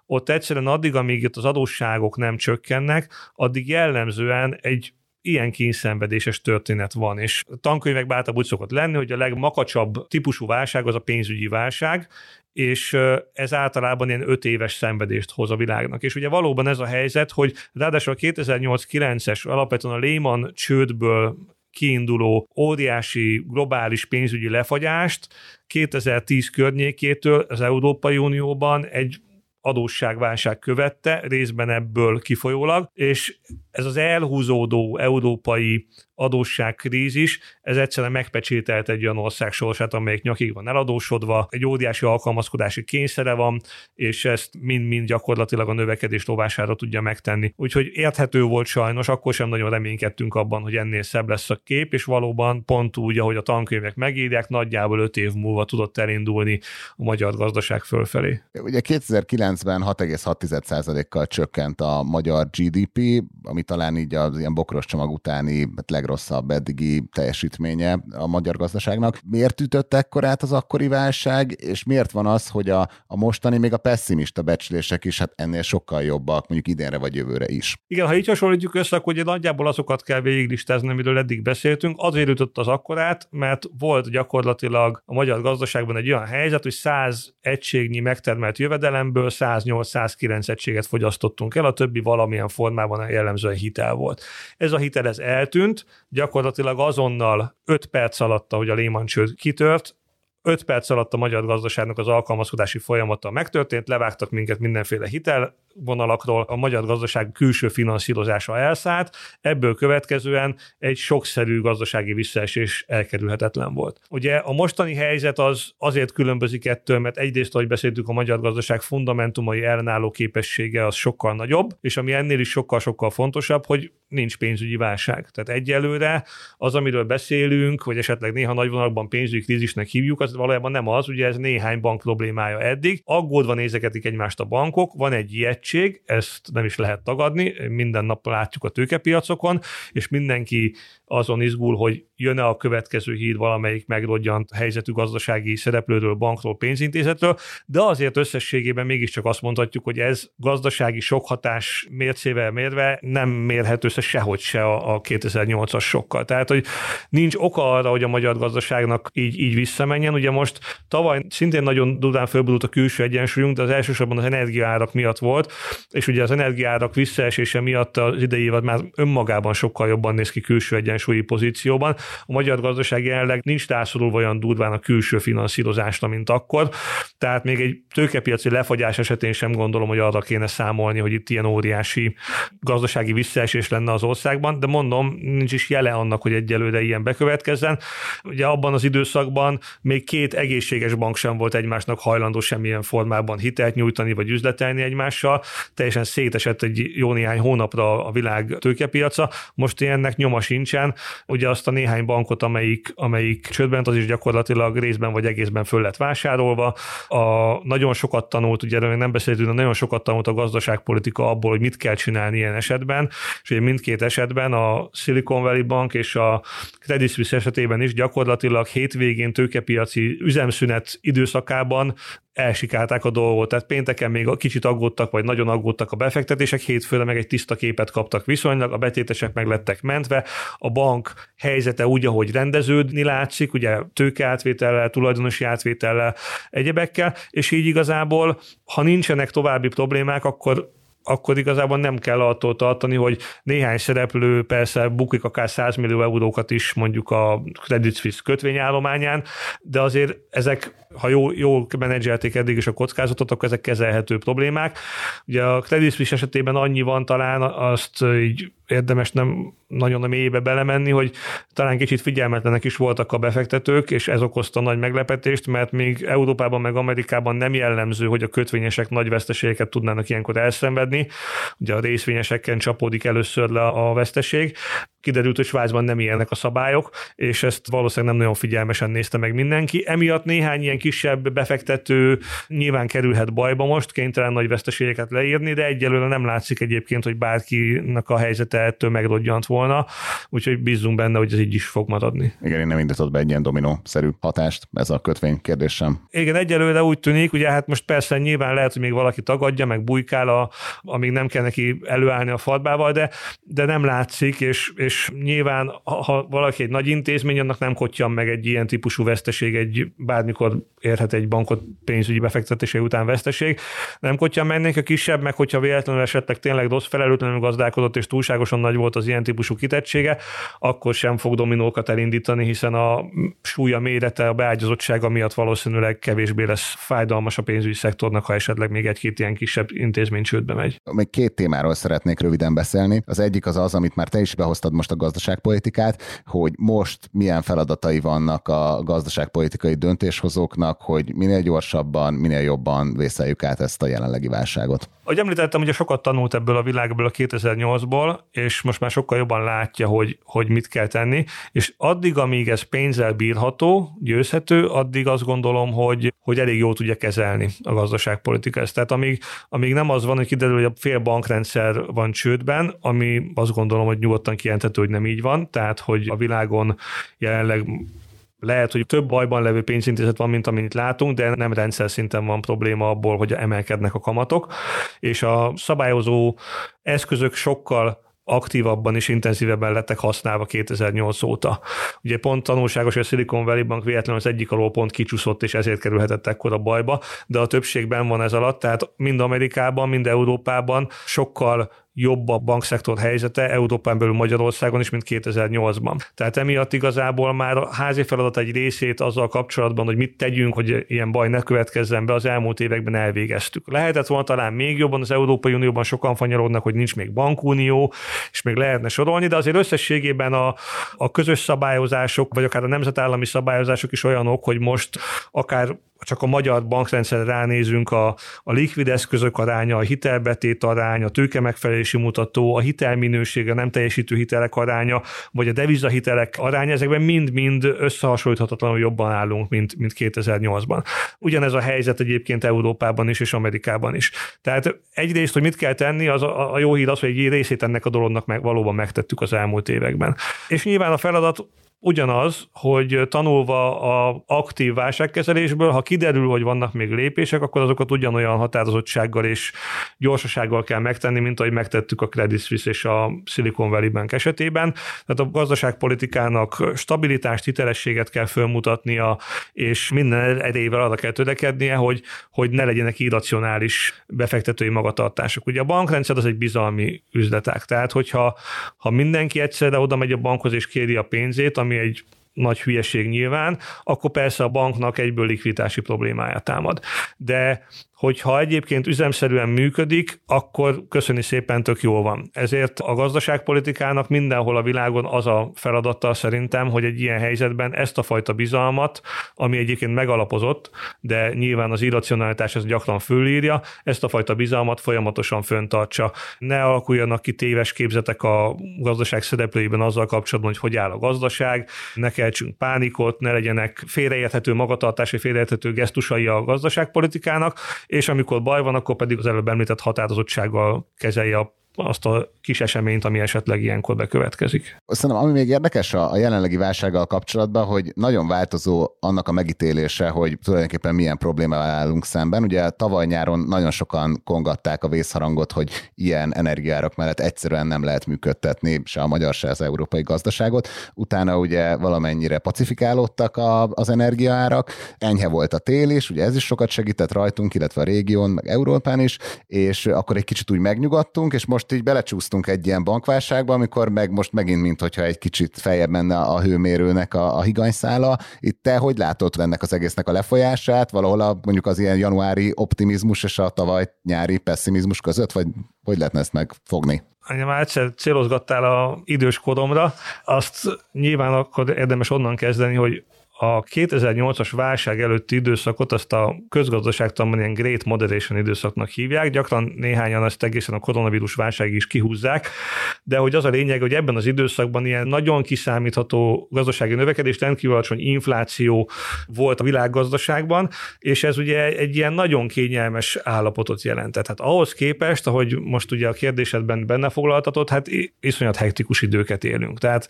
ott egyszerűen addig, amíg itt az adósságok nem csökkennek, addig jellemzően egy ilyen kényszenvedéses történet van, és a tankönyvekben általában úgy szokott lenni, hogy a legmakacsabb típusú válság az a pénzügyi válság, és ez általában ilyen öt éves szenvedést hoz a világnak. És ugye valóban ez a helyzet, hogy ráadásul a 2008-9-es alapvetően a Lehman csődből kiinduló óriási globális pénzügyi lefagyást 2010 környékétől az Európai Unióban egy adósságválság követte, részben ebből kifolyólag, és ez az elhúzódó európai adósságkrízis, ez egyszerűen megpecsételt egy olyan ország sorsát, amelyik nyakig van eladósodva, egy óriási alkalmazkodási kényszere van, és ezt mind-mind gyakorlatilag a növekedés lovására tudja megtenni. Úgyhogy érthető volt sajnos, akkor sem nagyon reménykedtünk abban, hogy ennél szebb lesz a kép, és valóban pont úgy, ahogy a tankönyvek megírják, nagyjából 5 év múlva tudott elindulni a magyar gazdaság fölfelé. Ugye 2009-ben 6,6%-kal csökkent a magyar GDP, ami talán így az ilyen bokros csomag utáni hát legrosszabb eddigi teljesítménye a magyar gazdaságnak. Miért ütött ekkorát az akkori válság, és miért van az, hogy a, a mostani, még a pessimista becslések is hát ennél sokkal jobbak, mondjuk idénre vagy jövőre is? Igen, ha így hasonlítjuk össze, akkor ugye nagyjából azokat kell végiglistázni, amiről eddig beszéltünk. Azért ütött az akkorát, mert volt gyakorlatilag a magyar gazdaságban egy olyan helyzet, hogy 100 egységnyi megtermelt jövedelemből 108-109 egységet fogyasztottunk el, a többi valamilyen formában jellemzően hitel volt. Ez a hitel ez eltűnt, gyakorlatilag azonnal 5 perc alatt, ahogy a Lehman kitört, 5 perc alatt a magyar gazdaságnak az alkalmazkodási folyamata megtörtént, levágtak minket mindenféle hitel vonalakról, a magyar gazdaság külső finanszírozása elszállt, ebből következően egy sokszerű gazdasági visszaesés elkerülhetetlen volt. Ugye a mostani helyzet az azért különbözik ettől, mert egyrészt, ahogy beszéltük, a magyar gazdaság fundamentumai ellenálló képessége az sokkal nagyobb, és ami ennél is sokkal-sokkal fontosabb, hogy nincs pénzügyi válság. Tehát egyelőre az, amiről beszélünk, vagy esetleg néha nagy vonalakban pénzügyi krízisnek hívjuk, az valójában nem az, ugye ez néhány bank problémája eddig. Aggódva nézegetik egymást a bankok, van egy ijegység, ezt nem is lehet tagadni, minden nap látjuk a tőkepiacokon, és mindenki azon izgul, hogy jön-e a következő híd valamelyik megrodjant helyzetű gazdasági szereplőről, bankról, pénzintézetről, de azért összességében mégiscsak azt mondhatjuk, hogy ez gazdasági sokhatás mércével mérve nem mérhető össze sehogy se a, a 2008-as sokkal. Tehát, hogy nincs oka arra, hogy a magyar gazdaságnak így, így visszamenjen. Ugye most tavaly szintén nagyon durván fölbudult a külső egyensúlyunk, de az elsősorban az energiaárak miatt volt, és ugye az energiaárak visszaesése miatt az idei évad már önmagában sokkal jobban néz ki külső egyensúlyi pozícióban. A magyar gazdaság jelenleg nincs társulva olyan durván a külső finanszírozásra, mint akkor, tehát még egy tőkepiaci lefagyás esetén sem gondolom, hogy arra kéne számolni, hogy itt ilyen óriási gazdasági visszaesés lenne az országban, de mondom, nincs is jele annak, hogy egyelőre ilyen bekövetkezzen. Ugye abban az időszakban még két egészséges bank sem volt egymásnak hajlandó semmilyen formában hitelt nyújtani vagy üzletelni egymással, teljesen szétesett egy jó néhány hónapra a világ tőkepiaca, most ilyennek nyoma sincsen. Ugye azt a néhány bankot, amelyik, amelyik csődben, az is gyakorlatilag részben vagy egészben föl lett vásárolva. A nagyon sokat tanult, ugye erről még nem beszéltünk, de nagyon sokat tanult a gazdaságpolitika abból, hogy mit kell csinálni ilyen esetben, és ugye mindkét esetben a Silicon Valley Bank és a Credit Suisse esetében is gyakorlatilag hétvégén tőkepiaci piaci üzemszünet időszakában elsikálták a dolgot. Tehát pénteken még kicsit aggódtak, vagy nagyon aggódtak a befektetések, hétfőre meg egy tiszta képet kaptak viszonylag, a betétesek meg lettek mentve, a bank helyzete úgy, ahogy rendeződni látszik, ugye tőkeátvétellel, tulajdonosi átvétellel, egyebekkel, és így igazából, ha nincsenek további problémák, akkor akkor igazából nem kell attól tartani, hogy néhány szereplő persze bukik akár 100 millió eurókat is mondjuk a Credit Suisse kötvényállományán, de azért ezek, ha jól, jól menedzselték eddig is a kockázatot, akkor ezek kezelhető problémák. Ugye a Credit Suisse esetében annyi van talán, azt így érdemes nem nagyon a mélyébe belemenni, hogy talán kicsit figyelmetlenek is voltak a befektetők, és ez okozta nagy meglepetést, mert még Európában meg Amerikában nem jellemző, hogy a kötvényesek nagy veszteségeket tudnának ilyenkor elszenvedni. Ugye a részvényeseken csapódik először le a veszteség. Kiderült, hogy Svájcban nem ilyenek a szabályok, és ezt valószínűleg nem nagyon figyelmesen nézte meg mindenki. Emiatt néhány ilyen kisebb befektető nyilván kerülhet bajba most, kénytelen nagy veszteségeket leírni, de egyelőre nem látszik egyébként, hogy bárkinek a helyzete ettől megrodjant volna, úgyhogy bízunk benne, hogy ez így is fog maradni. Igen, én nem indított be egy ilyen dominó-szerű hatást, ez a kötvény kérdésem. Igen, egyelőre úgy tűnik, ugye hát most persze nyilván lehet, hogy még valaki tagadja, meg bujkál, a, amíg nem kell neki előállni a fadbával, de, de nem látszik, és, és nyilván ha, valaki egy nagy intézmény, annak nem kotyan meg egy ilyen típusú veszteség, egy bármikor érhet egy bankot pénzügyi befektetése után veszteség. Nem kotyan mennék a kisebb, meg hogyha véletlenül esetleg tényleg rossz felelőtlenül gazdálkodott és túlságosan nagy volt az ilyen típusú kitettsége, akkor sem fog dominókat elindítani, hiszen a súlya mérete, a beágyazottsága miatt valószínűleg kevésbé lesz fájdalmas a pénzügyi szektornak, ha esetleg még egy-két ilyen kisebb intézmény csődbe megy. Még két témáról szeretnék röviden beszélni. Az egyik az az, amit már te is behoztad most a gazdaságpolitikát, hogy most milyen feladatai vannak a gazdaságpolitikai döntéshozóknak, hogy minél gyorsabban, minél jobban vészeljük át ezt a jelenlegi válságot. Ahogy említettem, ugye sokat tanult ebből a világból a 2008-ból, és most már sokkal jobban látja, hogy, hogy mit kell tenni, és addig, amíg ez pénzzel bírható, győzhető, addig azt gondolom, hogy, hogy elég jól tudja kezelni a gazdaságpolitika ezt. Tehát amíg, amíg nem az van, hogy kiderül, hogy a fél bankrendszer van csődben, ami azt gondolom, hogy nyugodtan kijelenthető, hogy nem így van, tehát hogy a világon jelenleg lehet, hogy több bajban levő pénzintézet van, mint amit látunk, de nem rendszer szinten van probléma abból, hogy emelkednek a kamatok, és a szabályozó eszközök sokkal aktívabban és intenzívebben lettek használva 2008 óta. Ugye pont tanulságos, hogy a Silicon Valley Bank véletlenül az egyik alól pont kicsúszott, és ezért kerülhetett ekkora bajba, de a többségben van ez alatt, tehát mind Amerikában, mind Európában sokkal jobb a bankszektor helyzete Európán belül Magyarországon is, mint 2008-ban. Tehát emiatt igazából már a házi feladat egy részét azzal kapcsolatban, hogy mit tegyünk, hogy ilyen baj ne következzen be, az elmúlt években elvégeztük. Lehetett volna talán még jobban, az Európai Unióban sokan fanyarodnak, hogy nincs még bankunió, és még lehetne sorolni, de azért összességében a, a közös szabályozások, vagy akár a nemzetállami szabályozások is olyanok, hogy most akár csak a magyar bankrendszerre ránézünk, a, a likvid eszközök aránya, a hitelbetét arány, a tőke megfelelési mutató, a hitelminőség, a nem teljesítő hitelek aránya, vagy a devizahitelek aránya, ezekben mind-mind összehasonlíthatatlanul jobban állunk, mint, mint 2008-ban. Ugyanez a helyzet egyébként Európában is, és Amerikában is. Tehát egyrészt, hogy mit kell tenni, az a, a jó hír az, hogy egy részét ennek a dolognak meg valóban megtettük az elmúlt években. És nyilván a feladat ugyanaz, hogy tanulva a aktív válságkezelésből, ha kiderül, hogy vannak még lépések, akkor azokat ugyanolyan határozottsággal és gyorsasággal kell megtenni, mint ahogy megtettük a Credit Suisse és a Silicon Valley Bank esetében. Tehát a gazdaságpolitikának stabilitást, hitelességet kell fölmutatnia, és minden erejével arra kell törekednie, hogy, hogy ne legyenek irracionális befektetői magatartások. Ugye a bankrendszer az egy bizalmi üzletek, tehát hogyha ha mindenki egyszerre oda megy a bankhoz és kéri a pénzét, ami ami egy nagy hülyeség nyilván, akkor persze a banknak egyből likviditási problémája támad. De hogyha egyébként üzemszerűen működik, akkor köszöni szépen tök jól van. Ezért a gazdaságpolitikának mindenhol a világon az a feladata szerintem, hogy egy ilyen helyzetben ezt a fajta bizalmat, ami egyébként megalapozott, de nyilván az irracionalitás ezt gyakran fölírja, ezt a fajta bizalmat folyamatosan föntartsa. Ne alakuljanak ki téves képzetek a gazdaság szereplőiben azzal kapcsolatban, hogy hogy áll a gazdaság, ne keltsünk pánikot, ne legyenek félreérthető magatartási, félreérthető gesztusai a gazdaságpolitikának, és amikor baj van, akkor pedig az előbb említett határozottsággal kezelje azt a kis eseményt, ami esetleg ilyenkor bekövetkezik. Szerintem ami még érdekes a, a jelenlegi válsággal kapcsolatban, hogy nagyon változó annak a megítélése, hogy tulajdonképpen milyen problémával állunk szemben. Ugye tavaly nyáron nagyon sokan kongatták a vészharangot, hogy ilyen energiárak mellett egyszerűen nem lehet működtetni se a magyar, se az európai gazdaságot. Utána ugye valamennyire pacifikálódtak a, az energiaárak, enyhe volt a tél is, ugye ez is sokat segített rajtunk, illetve a régión, meg Európán is, és akkor egy kicsit úgy megnyugodtunk, és most így belecsúsztunk egy ilyen bankválságba, amikor meg most megint, mint egy kicsit feljebb menne a hőmérőnek a, a higanyszála. Itt te hogy látod ennek az egésznek a lefolyását, valahol a, mondjuk az ilyen januári optimizmus és a tavaly nyári pessimizmus között, vagy hogy lehetne ezt megfogni? Engem már egyszer célozgattál a idős koromra, azt nyilván akkor érdemes onnan kezdeni, hogy a 2008-as válság előtti időszakot azt a közgazdaságtanban ilyen Great Moderation időszaknak hívják, gyakran néhányan ezt egészen a koronavírus válság is kihúzzák, de hogy az a lényeg, hogy ebben az időszakban ilyen nagyon kiszámítható gazdasági növekedés, rendkívül alacsony infláció volt a világgazdaságban, és ez ugye egy ilyen nagyon kényelmes állapotot jelentett. Hát ahhoz képest, ahogy most ugye a kérdésedben benne foglaltatott, hát iszonyat hektikus időket élünk. Tehát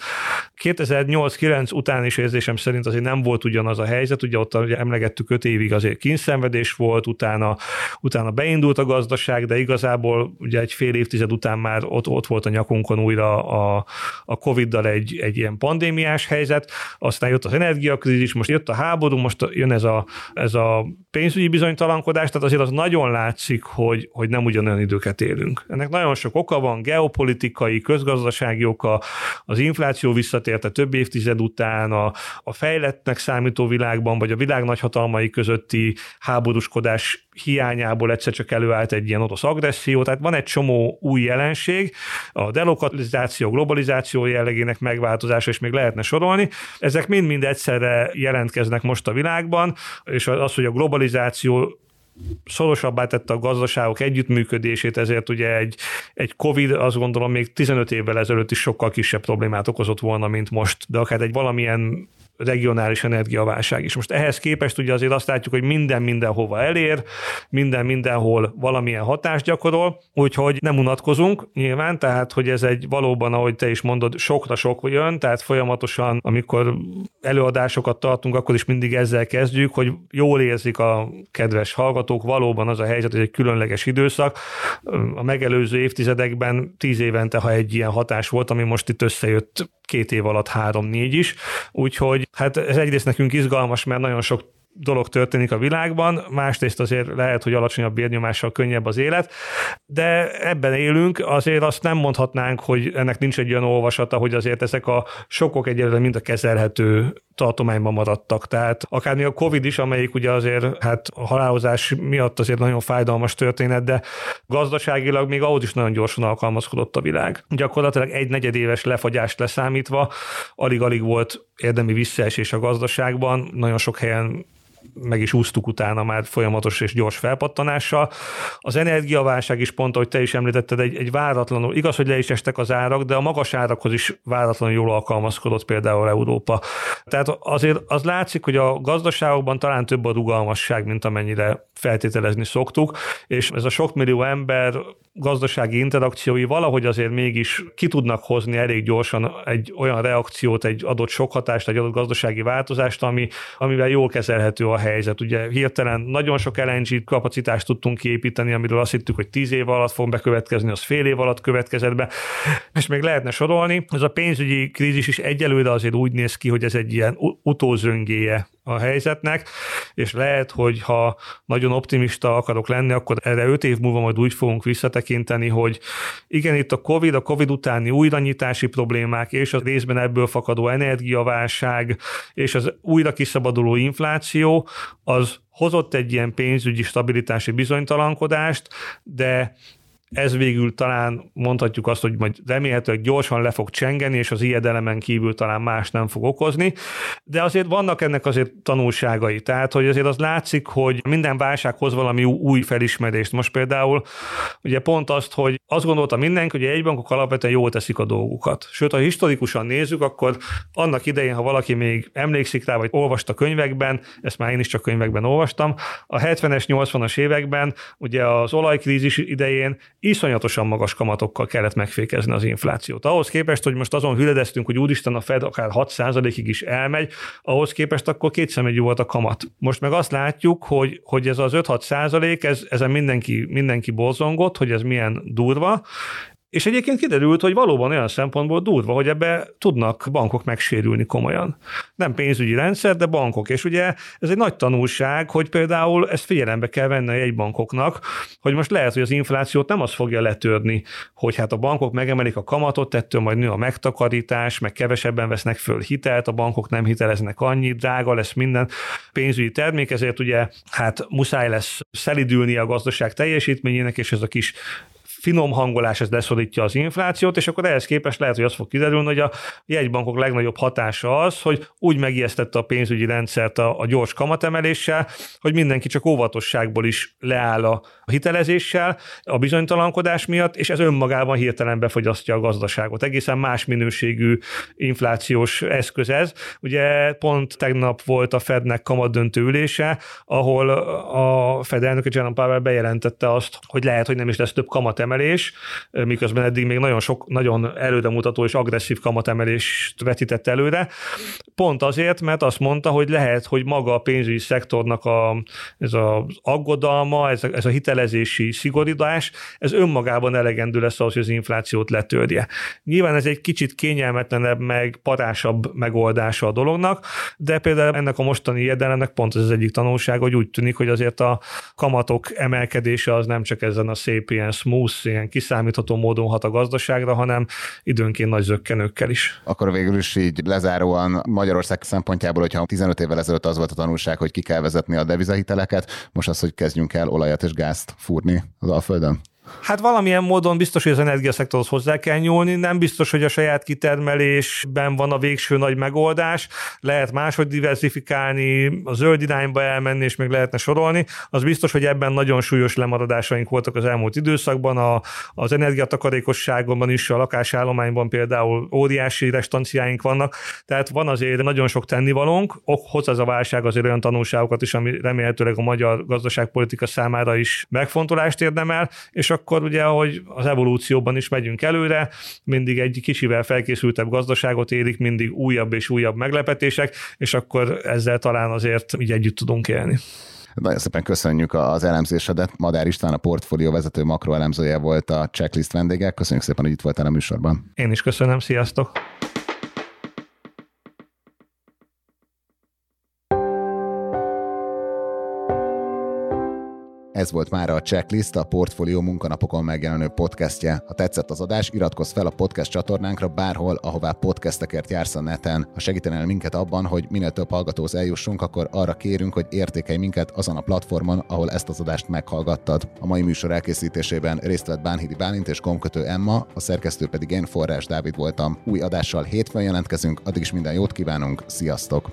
2008-9 után is érzésem szerint azért nem volt ugyanaz a helyzet, ugye ott ugye emlegettük öt évig azért kínszenvedés volt, utána, utána beindult a gazdaság, de igazából ugye egy fél évtized után már ott, ott volt a nyakunkon újra a, a Covid-dal egy, egy ilyen pandémiás helyzet, aztán jött az energiakrízis, most jött a háború, most jön ez a, ez a pénzügyi bizonytalankodás, tehát azért az nagyon látszik, hogy, hogy nem ugyanolyan időket élünk. Ennek nagyon sok oka van, geopolitikai, közgazdasági oka, az infláció visszatérte több évtized után, a, a fejlett fejlettnek számító világban, vagy a világ nagyhatalmai közötti háborúskodás hiányából egyszer csak előállt egy ilyen orosz agresszió, tehát van egy csomó új jelenség, a delokalizáció, globalizáció jellegének megváltozása, és még lehetne sorolni. Ezek mind-mind egyszerre jelentkeznek most a világban, és az, hogy a globalizáció szorosabbá tette a gazdaságok együttműködését, ezért ugye egy, egy COVID azt gondolom még 15 évvel ezelőtt is sokkal kisebb problémát okozott volna, mint most, de akár egy valamilyen regionális energiaválság is. Most ehhez képest ugye azért azt látjuk, hogy minden mindenhova elér, minden mindenhol valamilyen hatást gyakorol, úgyhogy nem unatkozunk nyilván, tehát hogy ez egy valóban, ahogy te is mondod, sokra sok jön, tehát folyamatosan, amikor előadásokat tartunk, akkor is mindig ezzel kezdjük, hogy jól érzik a kedves hallgatók, valóban az a helyzet, hogy egy különleges időszak. A megelőző évtizedekben tíz évente, ha egy ilyen hatás volt, ami most itt összejött két év alatt három-négy is, úgyhogy hát ez egyrészt nekünk izgalmas, mert nagyon sok dolog történik a világban, másrészt azért lehet, hogy alacsonyabb bérnyomással könnyebb az élet, de ebben élünk, azért azt nem mondhatnánk, hogy ennek nincs egy olyan olvasata, hogy azért ezek a sokok egyelőre mind a kezelhető tartományban maradtak. Tehát akár még a Covid is, amelyik ugye azért hát halálozás miatt azért nagyon fájdalmas történet, de gazdaságilag még ahhoz is nagyon gyorsan alkalmazkodott a világ. Gyakorlatilag egy negyedéves lefagyást leszámítva alig-alig volt érdemi visszaesés a gazdaságban, nagyon sok helyen meg is úsztuk utána már folyamatos és gyors felpattanással. Az energiaválság is pont, ahogy te is említetted, egy, egy váratlanul, igaz, hogy le is estek az árak, de a magas árakhoz is váratlanul jól alkalmazkodott például Európa. Tehát azért az látszik, hogy a gazdaságokban talán több a rugalmasság, mint amennyire feltételezni szoktuk, és ez a sok millió ember gazdasági interakciói valahogy azért mégis ki tudnak hozni elég gyorsan egy olyan reakciót, egy adott sok hatást, egy adott gazdasági változást, ami, amivel jól kezelhető a helyzet. Ugye hirtelen nagyon sok LNG kapacitást tudtunk kiépíteni, amiről azt hittük, hogy tíz év alatt fog bekövetkezni, az fél év alatt következett be, és még lehetne sorolni. Ez a pénzügyi krízis is egyelőre azért úgy néz ki, hogy ez egy ilyen utózöngéje a helyzetnek, és lehet, hogy ha nagyon optimista akarok lenni, akkor erre öt év múlva majd úgy fogunk visszatekinteni, hogy igen, itt a COVID, a COVID utáni újranyitási problémák, és a részben ebből fakadó energiaválság, és az újra kiszabaduló infláció, az hozott egy ilyen pénzügyi stabilitási bizonytalankodást, de ez végül talán mondhatjuk azt, hogy majd remélhetőleg gyorsan le fog csengeni, és az ijedelemen kívül talán más nem fog okozni, de azért vannak ennek azért tanulságai, tehát hogy azért az látszik, hogy minden válsághoz valami új felismerést. Most például ugye pont azt, hogy azt gondolta mindenki, hogy egy bankok alapvetően jól teszik a dolgukat. Sőt, ha historikusan nézzük, akkor annak idején, ha valaki még emlékszik rá, vagy olvasta könyvekben, ezt már én is csak könyvekben olvastam, a 70-es, 80-as években, ugye az olajkrízis idején iszonyatosan magas kamatokkal kellett megfékezni az inflációt. Ahhoz képest, hogy most azon hüledeztünk, hogy úristen a Fed akár 6%-ig is elmegy, ahhoz képest akkor kétszemélyű volt a kamat. Most meg azt látjuk, hogy, hogy ez az 5-6 százalék, ez, ezen mindenki, mindenki borzongott, hogy ez milyen durva, és egyébként kiderült, hogy valóban olyan szempontból durva, hogy ebbe tudnak bankok megsérülni komolyan. Nem pénzügyi rendszer, de bankok. És ugye ez egy nagy tanulság, hogy például ezt figyelembe kell venni a jegybankoknak, hogy most lehet, hogy az inflációt nem az fogja letörni, hogy hát a bankok megemelik a kamatot, ettől majd nő a megtakarítás, meg kevesebben vesznek föl hitelt, a bankok nem hiteleznek annyit, drága lesz minden pénzügyi termék, ezért ugye hát muszáj lesz szelidülni a gazdaság teljesítményének, és ez a kis finom hangolás ez leszorítja az inflációt, és akkor ehhez képest lehet, hogy az fog kiderülni, hogy a jegybankok legnagyobb hatása az, hogy úgy megijesztette a pénzügyi rendszert a, a gyors kamatemeléssel, hogy mindenki csak óvatosságból is leáll a hitelezéssel, a bizonytalankodás miatt, és ez önmagában hirtelen befogyasztja a gazdaságot. Egészen más minőségű inflációs eszköz ez. Ugye pont tegnap volt a Fednek kamadöntő ülése, ahol a Fed elnöke Jerome Powell bejelentette azt, hogy lehet, hogy nem is lesz több kamatemelés, kamatemelés, miközben eddig még nagyon sok, nagyon előremutató és agresszív kamatemelést vetített előre. Pont azért, mert azt mondta, hogy lehet, hogy maga a pénzügyi szektornak a, ez az aggodalma, ez a, ez a hitelezési szigoridás, ez önmagában elegendő lesz ahhoz, hogy az inflációt letörje. Nyilván ez egy kicsit kényelmetlenebb, meg parásabb megoldása a dolognak, de például ennek a mostani jedelemnek pont ez az egyik tanulság, hogy úgy tűnik, hogy azért a kamatok emelkedése az nem csak ezen a szép ilyen smooth ilyen kiszámítható módon hat a gazdaságra, hanem időnként nagy zöggenőkkel is. Akkor végül is így lezáróan Magyarország szempontjából, hogyha 15 évvel ezelőtt az volt a tanulság, hogy ki kell vezetni a devizahiteleket, most az, hogy kezdjünk el olajat és gázt fúrni az Alföldön? Hát valamilyen módon biztos, hogy az energiaszektorhoz hozzá kell nyúlni, nem biztos, hogy a saját kitermelésben van a végső nagy megoldás, lehet máshogy diversifikálni, a zöld irányba elmenni, és még lehetne sorolni. Az biztos, hogy ebben nagyon súlyos lemaradásaink voltak az elmúlt időszakban, a, az energiatakarékosságban is, a lakásállományban például óriási restanciáink vannak, tehát van azért nagyon sok tennivalónk, hoz ez a válság azért olyan tanulságokat is, ami remélhetőleg a magyar gazdaságpolitika számára is megfontolást érdemel, és akkor ugye, ahogy az evolúcióban is megyünk előre, mindig egy kicsivel felkészültebb gazdaságot érik, mindig újabb és újabb meglepetések, és akkor ezzel talán azért így együtt tudunk élni. Nagyon szépen köszönjük az elemzésedet. Madár István, a portfólió vezető makroelemzője volt a checklist vendége. Köszönjük szépen, hogy itt voltál a műsorban. Én is köszönöm, sziasztok! Ez volt már a Checklist, a Portfolio munkanapokon megjelenő podcastje. Ha tetszett az adás, iratkozz fel a podcast csatornánkra bárhol, ahová podcastekért jársz a neten. Ha segítenél minket abban, hogy minél több hallgatóhoz eljussunk, akkor arra kérünk, hogy értékelj minket azon a platformon, ahol ezt az adást meghallgattad. A mai műsor elkészítésében részt vett Bánhidi Bálint és Komkötő Emma, a szerkesztő pedig én Forrás Dávid voltam. Új adással hétfőn jelentkezünk, addig is minden jót kívánunk, sziasztok!